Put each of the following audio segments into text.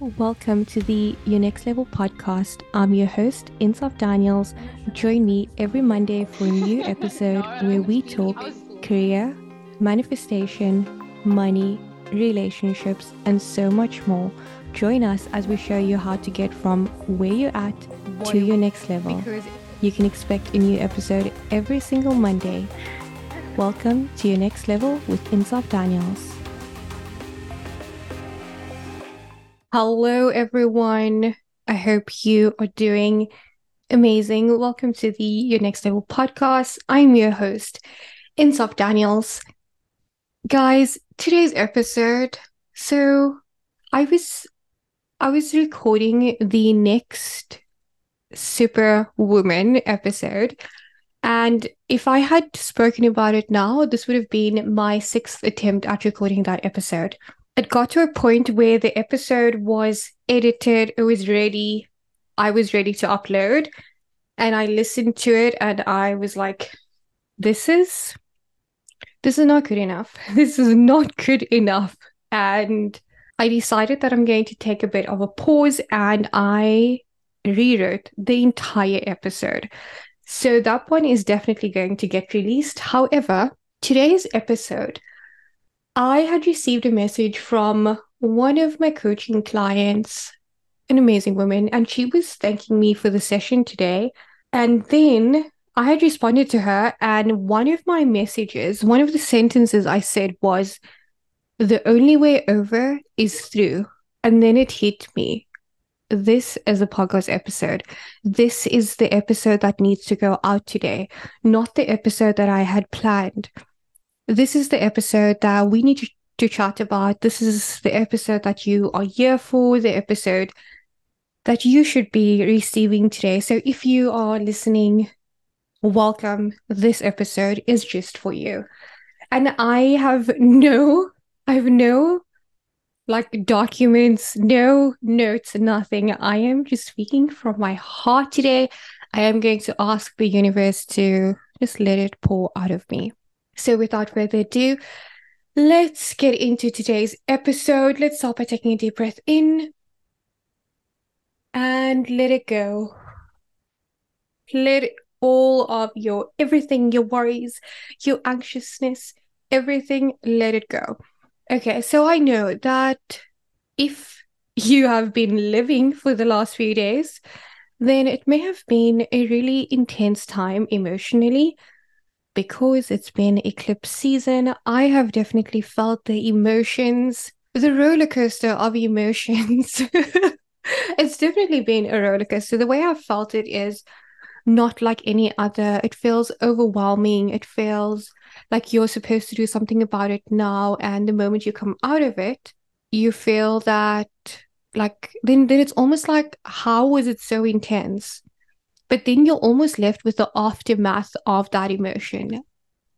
Welcome to the Your Next Level podcast. I'm your host, Insaaf Daniels. Join me every Monday for a new episode where we talk career, manifestation, money, relationships, and so much more. Join us as we show you how to get from where you're at to your next level. You can expect a new episode every single Monday. Welcome to Your Next Level with Insaaf Daniels. Hello, everyone. I hope you are doing amazing. Welcome to the Your Next Level podcast. I'm your host, Insaaf Daniels. Guys, today's episode. So, I was I was recording the next Superwoman episode, and if I had spoken about it now, this would have been my sixth attempt at recording that episode it got to a point where the episode was edited, it was ready, I was ready to upload, and I listened to it and I was like, this is this is not good enough. This is not good enough. And I decided that I'm going to take a bit of a pause and I rewrote the entire episode. So that one is definitely going to get released. However, today's episode I had received a message from one of my coaching clients, an amazing woman, and she was thanking me for the session today. And then I had responded to her, and one of my messages, one of the sentences I said was, The only way over is through. And then it hit me. This is a podcast episode. This is the episode that needs to go out today, not the episode that I had planned this is the episode that we need to, to chat about. This is the episode that you are here for, the episode that you should be receiving today. So if you are listening, welcome. This episode is just for you. And I have no, I have no like documents, no notes, nothing. I am just speaking from my heart today. I am going to ask the universe to just let it pour out of me. So, without further ado, let's get into today's episode. Let's start by taking a deep breath in and let it go. Let all of your everything, your worries, your anxiousness, everything, let it go. Okay, so I know that if you have been living for the last few days, then it may have been a really intense time emotionally because it's been eclipse season, I have definitely felt the emotions, the roller coaster of emotions. it's definitely been a roller coaster. The way I've felt it is not like any other. It feels overwhelming. It feels like you're supposed to do something about it now. And the moment you come out of it, you feel that like then then it's almost like how was it so intense but then you're almost left with the aftermath of that emotion.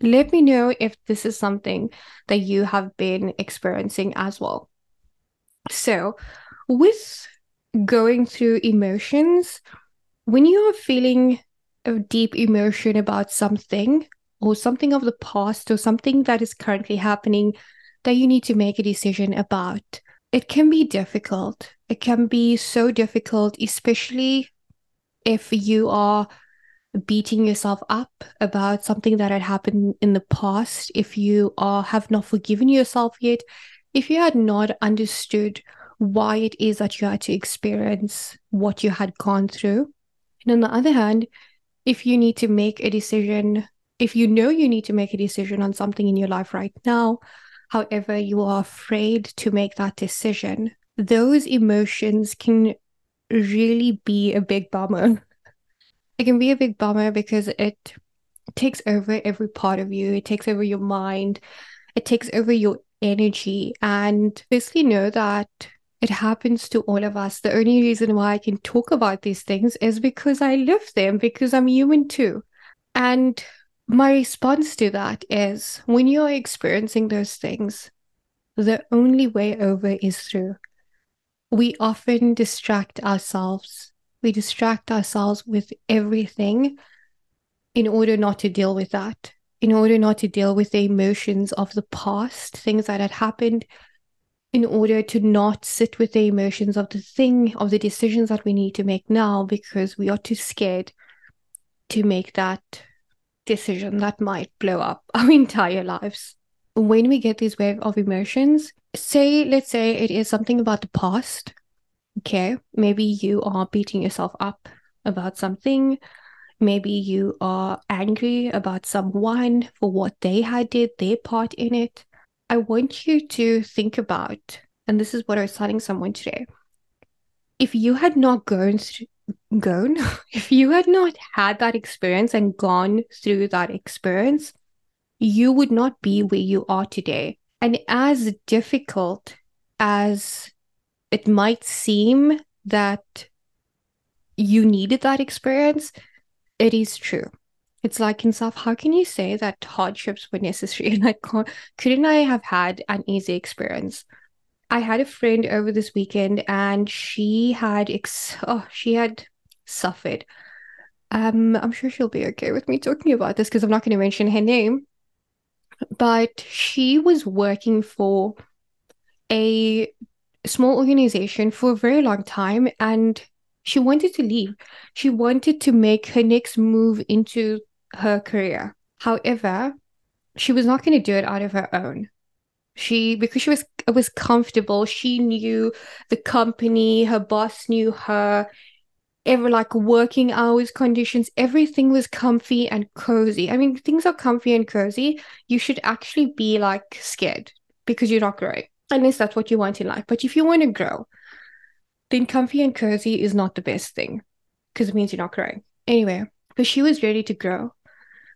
Let me know if this is something that you have been experiencing as well. So, with going through emotions, when you are feeling a deep emotion about something or something of the past or something that is currently happening that you need to make a decision about, it can be difficult. It can be so difficult, especially if you are beating yourself up about something that had happened in the past, if you are have not forgiven yourself yet, if you had not understood why it is that you had to experience what you had gone through. And on the other hand, if you need to make a decision, if you know you need to make a decision on something in your life right now, however, you are afraid to make that decision, those emotions can really be a big bummer. It can be a big bummer because it takes over every part of you. It takes over your mind. It takes over your energy. And basically know that it happens to all of us. The only reason why I can talk about these things is because I live them, because I'm human too. And my response to that is when you're experiencing those things, the only way over is through we often distract ourselves. We distract ourselves with everything in order not to deal with that, in order not to deal with the emotions of the past, things that had happened, in order to not sit with the emotions of the thing, of the decisions that we need to make now, because we are too scared to make that decision that might blow up our entire lives. When we get these wave of emotions, say, let's say it is something about the past. Okay, maybe you are beating yourself up about something. Maybe you are angry about someone for what they had did, their part in it. I want you to think about, and this is what I was telling someone today. If you had not gone through, gone, if you had not had that experience and gone through that experience, you would not be where you are today. And as difficult as it might seem that you needed that experience, it is true. It's like in how can you say that hardships were necessary? Like couldn't i have had an easy experience? I had a friend over this weekend and she had ex- oh she had suffered. Um i'm sure she'll be okay with me talking about this because i'm not going to mention her name but she was working for a small organization for a very long time and she wanted to leave. She wanted to make her next move into her career. However, she was not going to do it out of her own. She because she was was comfortable. She knew the company. Her boss knew her. Ever like working hours, conditions, everything was comfy and cozy. I mean, things are comfy and cozy. You should actually be like scared because you're not growing, unless that's what you want in life. But if you want to grow, then comfy and cozy is not the best thing because it means you're not growing. Anyway, but she was ready to grow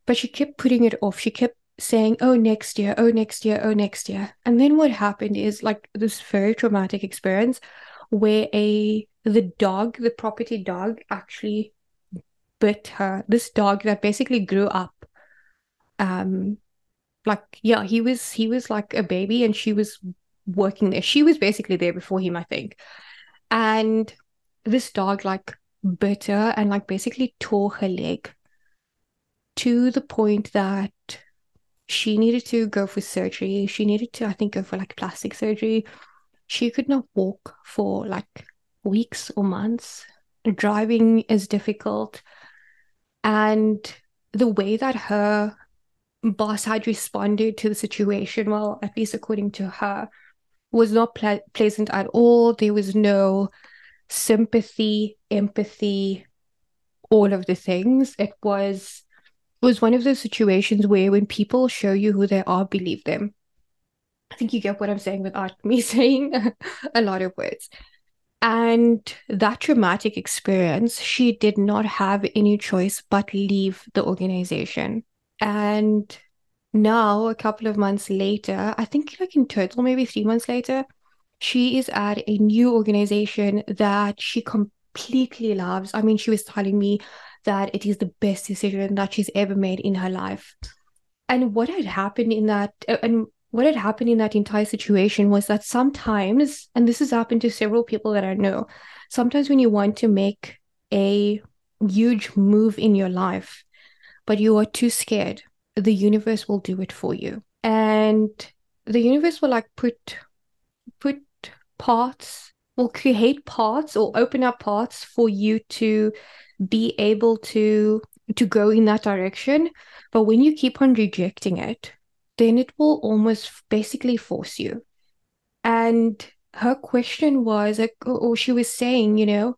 but she kept putting it off. She kept saying, oh, next year, oh, next year, oh, next year. And then what happened is like this very traumatic experience where a the dog, the property dog, actually bit her. This dog that basically grew up. Um like yeah, he was he was like a baby and she was working there. She was basically there before him, I think. And this dog like bit her and like basically tore her leg to the point that she needed to go for surgery. She needed to, I think, go for like plastic surgery. She could not walk for like weeks or months. Driving is difficult. And the way that her boss had responded to the situation, well, at least according to her, was not ple- pleasant at all. There was no sympathy, empathy, all of the things. It was it was one of those situations where when people show you who they are, believe them. I think you get what I'm saying without me saying a lot of words. And that traumatic experience, she did not have any choice but leave the organization. And now, a couple of months later, I think like in total, maybe three months later, she is at a new organization that she completely loves. I mean, she was telling me that it is the best decision that she's ever made in her life. And what had happened in that, uh, and what had happened in that entire situation was that sometimes, and this has happened to several people that I know, sometimes when you want to make a huge move in your life, but you are too scared, the universe will do it for you. And the universe will like put put parts will create parts or open up parts for you to be able to to go in that direction but when you keep on rejecting it then it will almost basically force you. And her question was like or she was saying you know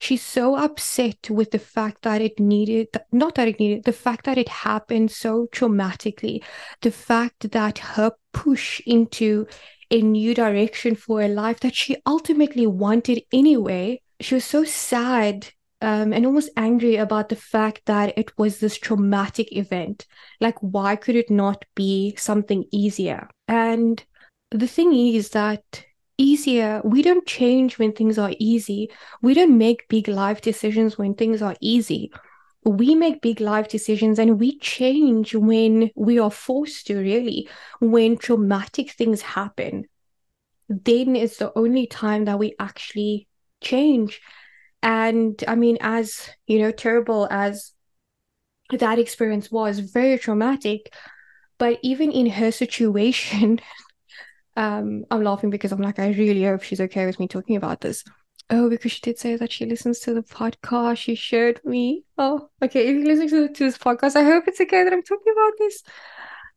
she's so upset with the fact that it needed not that it needed the fact that it happened so traumatically. The fact that her push into a new direction for a life that she ultimately wanted anyway. She was so sad um, and almost angry about the fact that it was this traumatic event. Like, why could it not be something easier? And the thing is that easier, we don't change when things are easy. We don't make big life decisions when things are easy. We make big life decisions and we change when we are forced to, really, when traumatic things happen. Then is the only time that we actually change and I mean, as you know, terrible as that experience was, very traumatic. But even in her situation, Um, I'm laughing because I'm like, I really hope she's okay with me talking about this. Oh, because she did say that she listens to the podcast. She showed me. Oh, okay. If you listen to, to this podcast, I hope it's okay that I'm talking about this.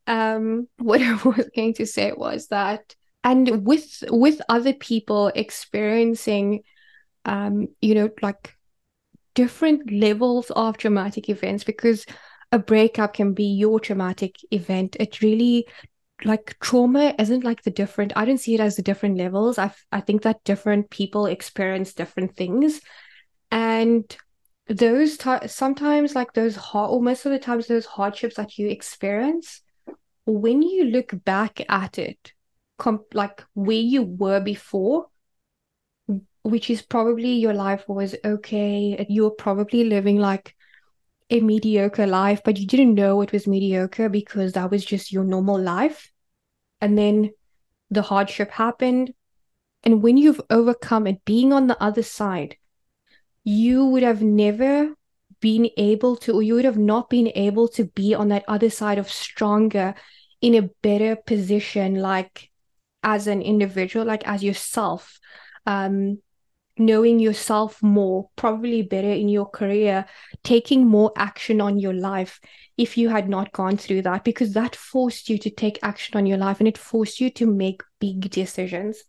Um, what I was going to say was that, and with with other people experiencing, um, you know, like different levels of traumatic events, because a breakup can be your traumatic event. It really like trauma isn't like the different i don't see it as the different levels i i think that different people experience different things and those t- sometimes like those hard or most of the times those hardships that you experience when you look back at it comp- like where you were before which is probably your life was okay you were probably living like a mediocre life, but you didn't know it was mediocre because that was just your normal life. And then the hardship happened. And when you've overcome it, being on the other side, you would have never been able to, or you would have not been able to be on that other side of stronger in a better position, like as an individual, like as yourself. Um, knowing yourself more, probably better in your career, taking more action on your life if you had not gone through that, because that forced you to take action on your life and it forced you to make big decisions.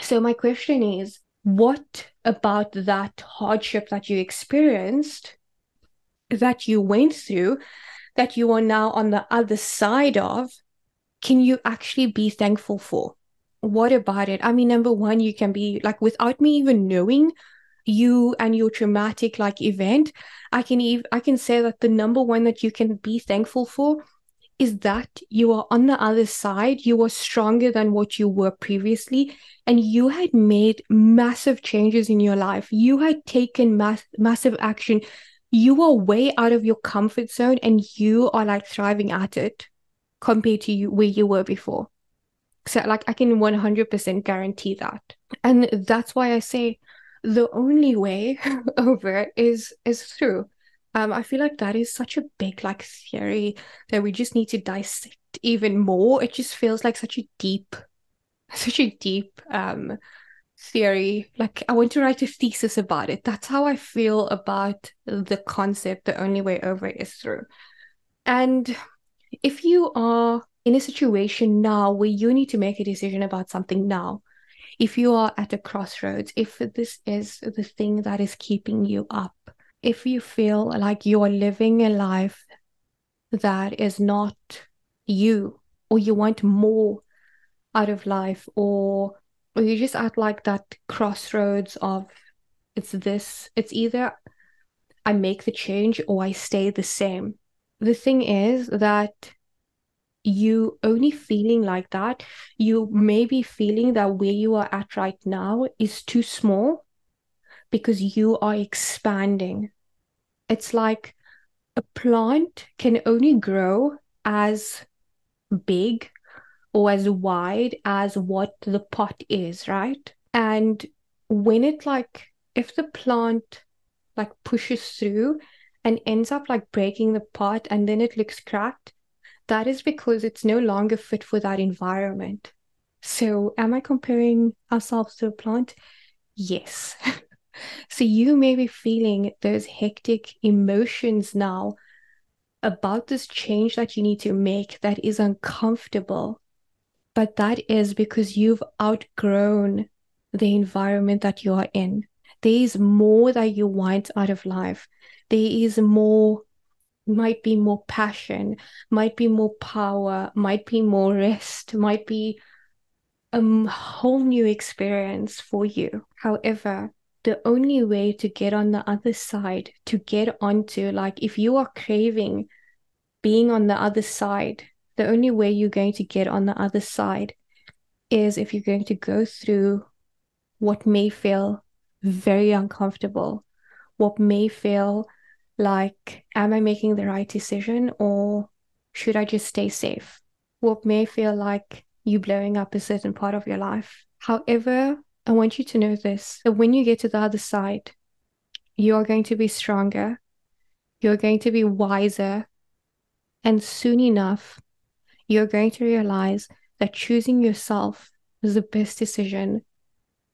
So, my question is what about that hardship that you experienced, that you went through, that you are now on the other side of, can you actually be thankful for? What about it? I mean, number one, you can be like without me even knowing you and your traumatic like event, I can even I can say that the number one that you can be thankful for is that you are on the other side, you are stronger than what you were previously, and you had made massive changes in your life. You had taken mass- massive action. You are way out of your comfort zone and you are like thriving at it compared to you where you were before. So, like, I can 100% guarantee that. And that's why I say the only way over is is through. Um, I feel like that is such a big like theory that we just need to dissect even more. It just feels like such a deep, such a deep um theory. Like I want to write a thesis about it. That's how I feel about the concept. The only way over is through. And if you are in a situation now where you need to make a decision about something now, if you are at a crossroads, if this is the thing that is keeping you up, if you feel like you are living a life that is not you, or you want more out of life, or or you're just at like that crossroads of it's this, it's either I make the change or I stay the same. The thing is that you only feeling like that, you may be feeling that where you are at right now is too small because you are expanding. It's like a plant can only grow as big or as wide as what the pot is, right? And when it like, if the plant like pushes through and ends up like breaking the pot and then it looks cracked, that is because it's no longer fit for that environment. So, am I comparing ourselves to a plant? Yes. so, you may be feeling those hectic emotions now about this change that you need to make that is uncomfortable. But that is because you've outgrown the environment that you are in. There is more that you want out of life. There is more might be more passion, might be more power, might be more rest, might be a whole new experience for you. However, the only way to get on the other side, to get onto, like, if you are craving being on the other side, the only way you're going to get on the other side is if you're going to go through what may feel very uncomfortable, what may feel like, am I making the right decision or should I just stay safe? What may feel like you blowing up a certain part of your life. However, I want you to know this that when you get to the other side, you are going to be stronger, you're going to be wiser, and soon enough, you're going to realize that choosing yourself was the best decision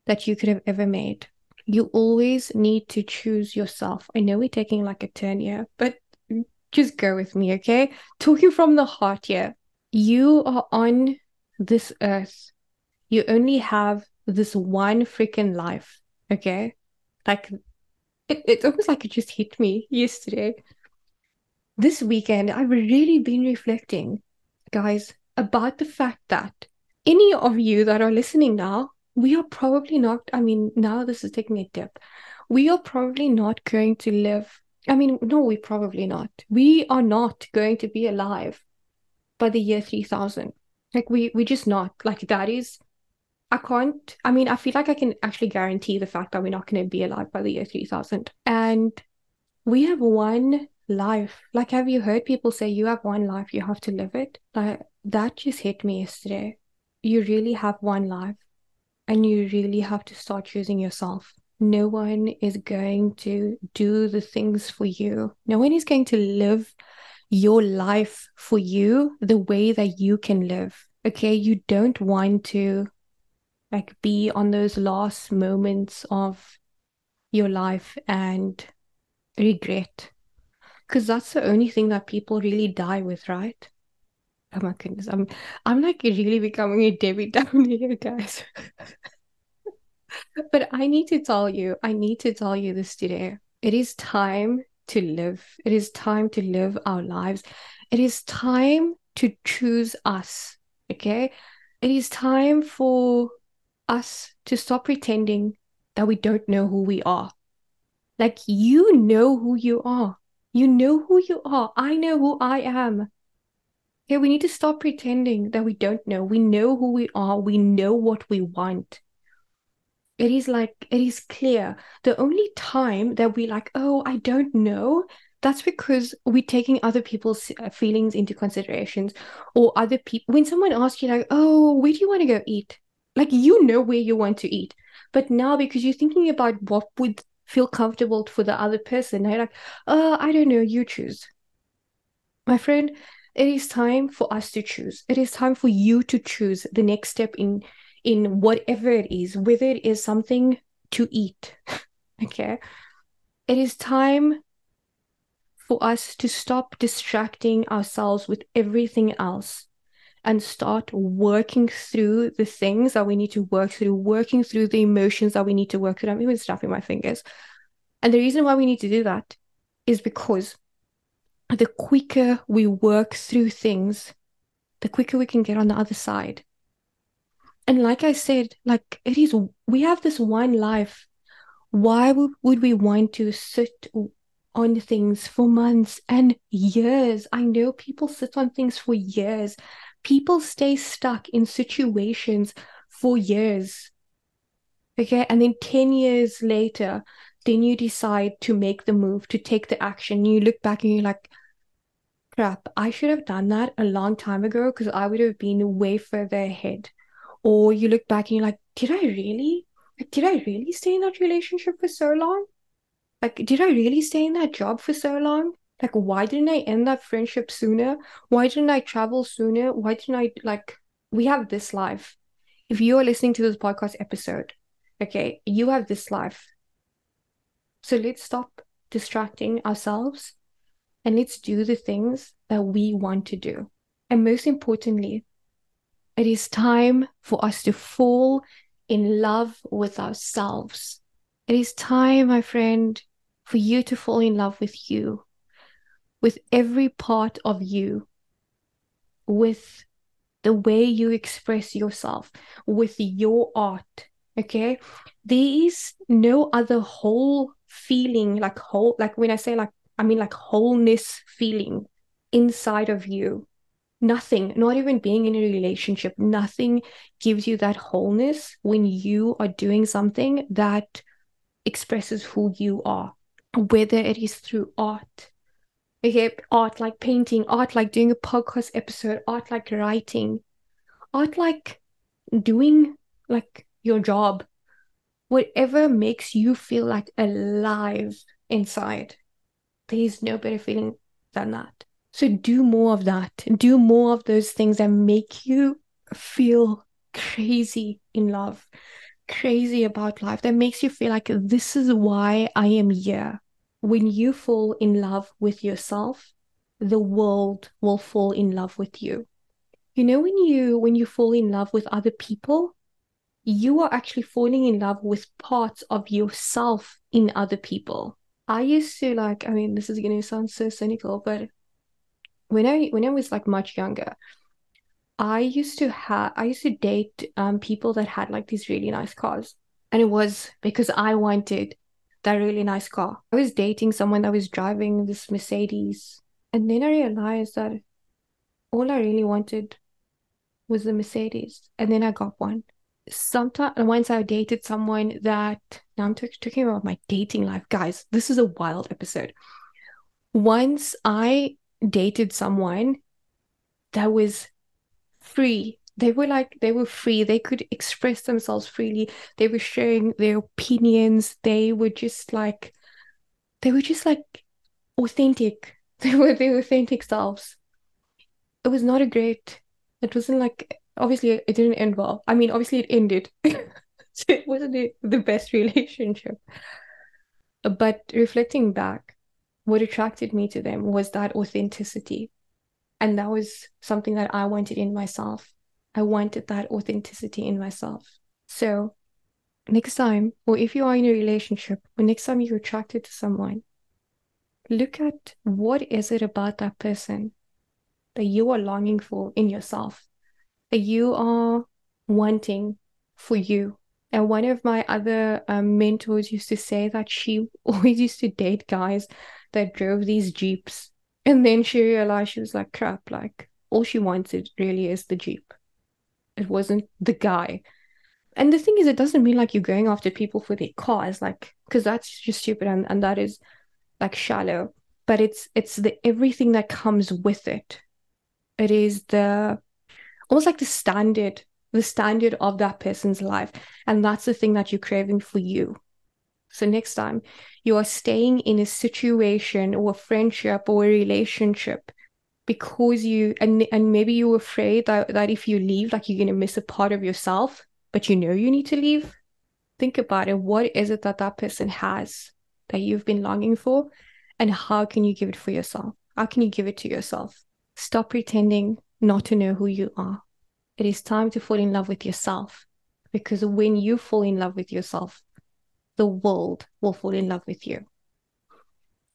that you could have ever made. You always need to choose yourself. I know we're taking like a turn here, but just go with me, okay? Talking from the heart here. You are on this earth. You only have this one freaking life, okay? Like, it, it's almost like it just hit me yesterday. This weekend, I've really been reflecting, guys, about the fact that any of you that are listening now, we are probably not, I mean, now this is taking a dip. We are probably not going to live. I mean, no, we probably not. We are not going to be alive by the year 3000. Like, we, we just not. Like, that is, I can't, I mean, I feel like I can actually guarantee the fact that we're not going to be alive by the year 3000. And we have one life. Like, have you heard people say you have one life, you have to live it? Like, that just hit me yesterday. You really have one life and you really have to start choosing yourself. No one is going to do the things for you. No one is going to live your life for you the way that you can live. Okay. You don't want to like be on those last moments of your life and regret because that's the only thing that people really die with, right? Oh my goodness, I'm I'm like really becoming a Debbie down here, guys. but I need to tell you, I need to tell you this today. It is time to live. It is time to live our lives. It is time to choose us. Okay. It is time for us to stop pretending that we don't know who we are. Like you know who you are. You know who you are. I know who I am. Okay, we need to stop pretending that we don't know. We know who we are. We know what we want. It is like, it is clear. The only time that we like, oh, I don't know, that's because we're taking other people's uh, feelings into considerations or other people. When someone asks you, like, oh, where do you want to go eat? Like, you know where you want to eat. But now, because you're thinking about what would feel comfortable for the other person. They're like, oh, I don't know, you choose. My friend, it is time for us to choose. It is time for you to choose the next step in in whatever it is, whether it is something to eat. okay. It is time for us to stop distracting ourselves with everything else and start working through the things that we need to work through, working through the emotions that we need to work through. I'm even snapping my fingers. And the reason why we need to do that is because the quicker we work through things, the quicker we can get on the other side. And like I said, like it is, we have this one life. Why would, we want to sit on things for months and years? I know people sit on things for years people stay stuck in situations for years. Okay. And then 10 years later, then you decide to make the move, to take the action. You look back and you're like, crap, I should have done that a long time ago because I would have been way further ahead. Or you look back and you're like, did I really? Like, did I really stay in that relationship for so long? Like, did I really stay in that job for so long? like why didn't i end that friendship sooner why didn't i travel sooner why didn't i like we have this life if you are listening to this podcast episode okay you have this life so let's stop distracting ourselves and let's do the things that we want to do and most importantly it is time for us to fall in love with ourselves it is time my friend for you to fall in love with you with every part of you, with the way you express yourself, with your art. Okay. There is no other whole feeling, like whole, like when I say like, I mean like wholeness feeling inside of you. Nothing, not even being in a relationship, nothing gives you that wholeness when you are doing something that expresses who you are, whether it is through art, okay art like painting art like doing a podcast episode art like writing art like doing like your job. Whatever makes you feel like alive inside there's no better feeling than that so do more of that do more of those things that make you feel crazy in love, crazy about life, that makes you feel like this is why I am here. When you fall in love with yourself, the world will fall in love with you. You know when you when you fall in love with other people, you are actually falling in love with parts of yourself in other people. I used to like, I mean, this is gonna sound so cynical, but when I when I was like much younger, I used to have I used to date um people that had like these really nice cars. And it was because I wanted that really nice car. I was dating someone that was driving this Mercedes. And then I realized that all I really wanted was the Mercedes. And then I got one. Sometimes once I dated someone that now I'm t- talking about my dating life. Guys, this is a wild episode. Once I dated someone that was free. They were like, they were free. They could express themselves freely. They were sharing their opinions. They were just like, they were just like authentic. They were their authentic selves. It was not a great, it wasn't like, obviously, it didn't end well. I mean, obviously, it ended. so it wasn't the best relationship. But reflecting back, what attracted me to them was that authenticity and that was something that I wanted in myself. I wanted that authenticity in myself. So, next time, or if you are in a relationship, or next time you're attracted to someone, look at what is it about that person that you are longing for in yourself, you are wanting for you. And one of my other um, mentors used to say that she always used to date guys that drove these Jeeps and then she realized she was like, crap, like all she wanted really is the Jeep. It wasn't the guy. And the thing is, it doesn't mean like you're going after people for their cars, like, because that's just stupid and, and that is like shallow. But it's it's the everything that comes with it. It is the almost like the standard, the standard of that person's life. And that's the thing that you're craving for you. So next time you are staying in a situation or a friendship or a relationship because you and and maybe you're afraid that, that if you leave, like you're gonna miss a part of yourself, but you know you need to leave. Think about it. What is it that that person has that you've been longing for, and how can you give it for yourself? How can you give it to yourself? Stop pretending not to know who you are. It is time to fall in love with yourself because when you fall in love with yourself, the world will fall in love with you.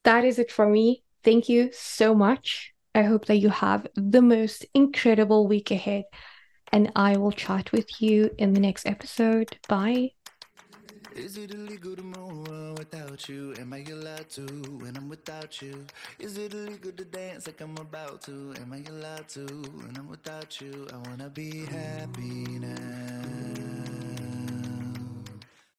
That is it for me. Thank you so much. I hope that you have the most incredible week ahead, and I will chat with you in the next episode. Bye. Is it illegal to move without you? Am I allowed to when I'm without you? Is it illegal to dance like I'm about to? Am I allowed to when I'm without you? I wanna be happy now.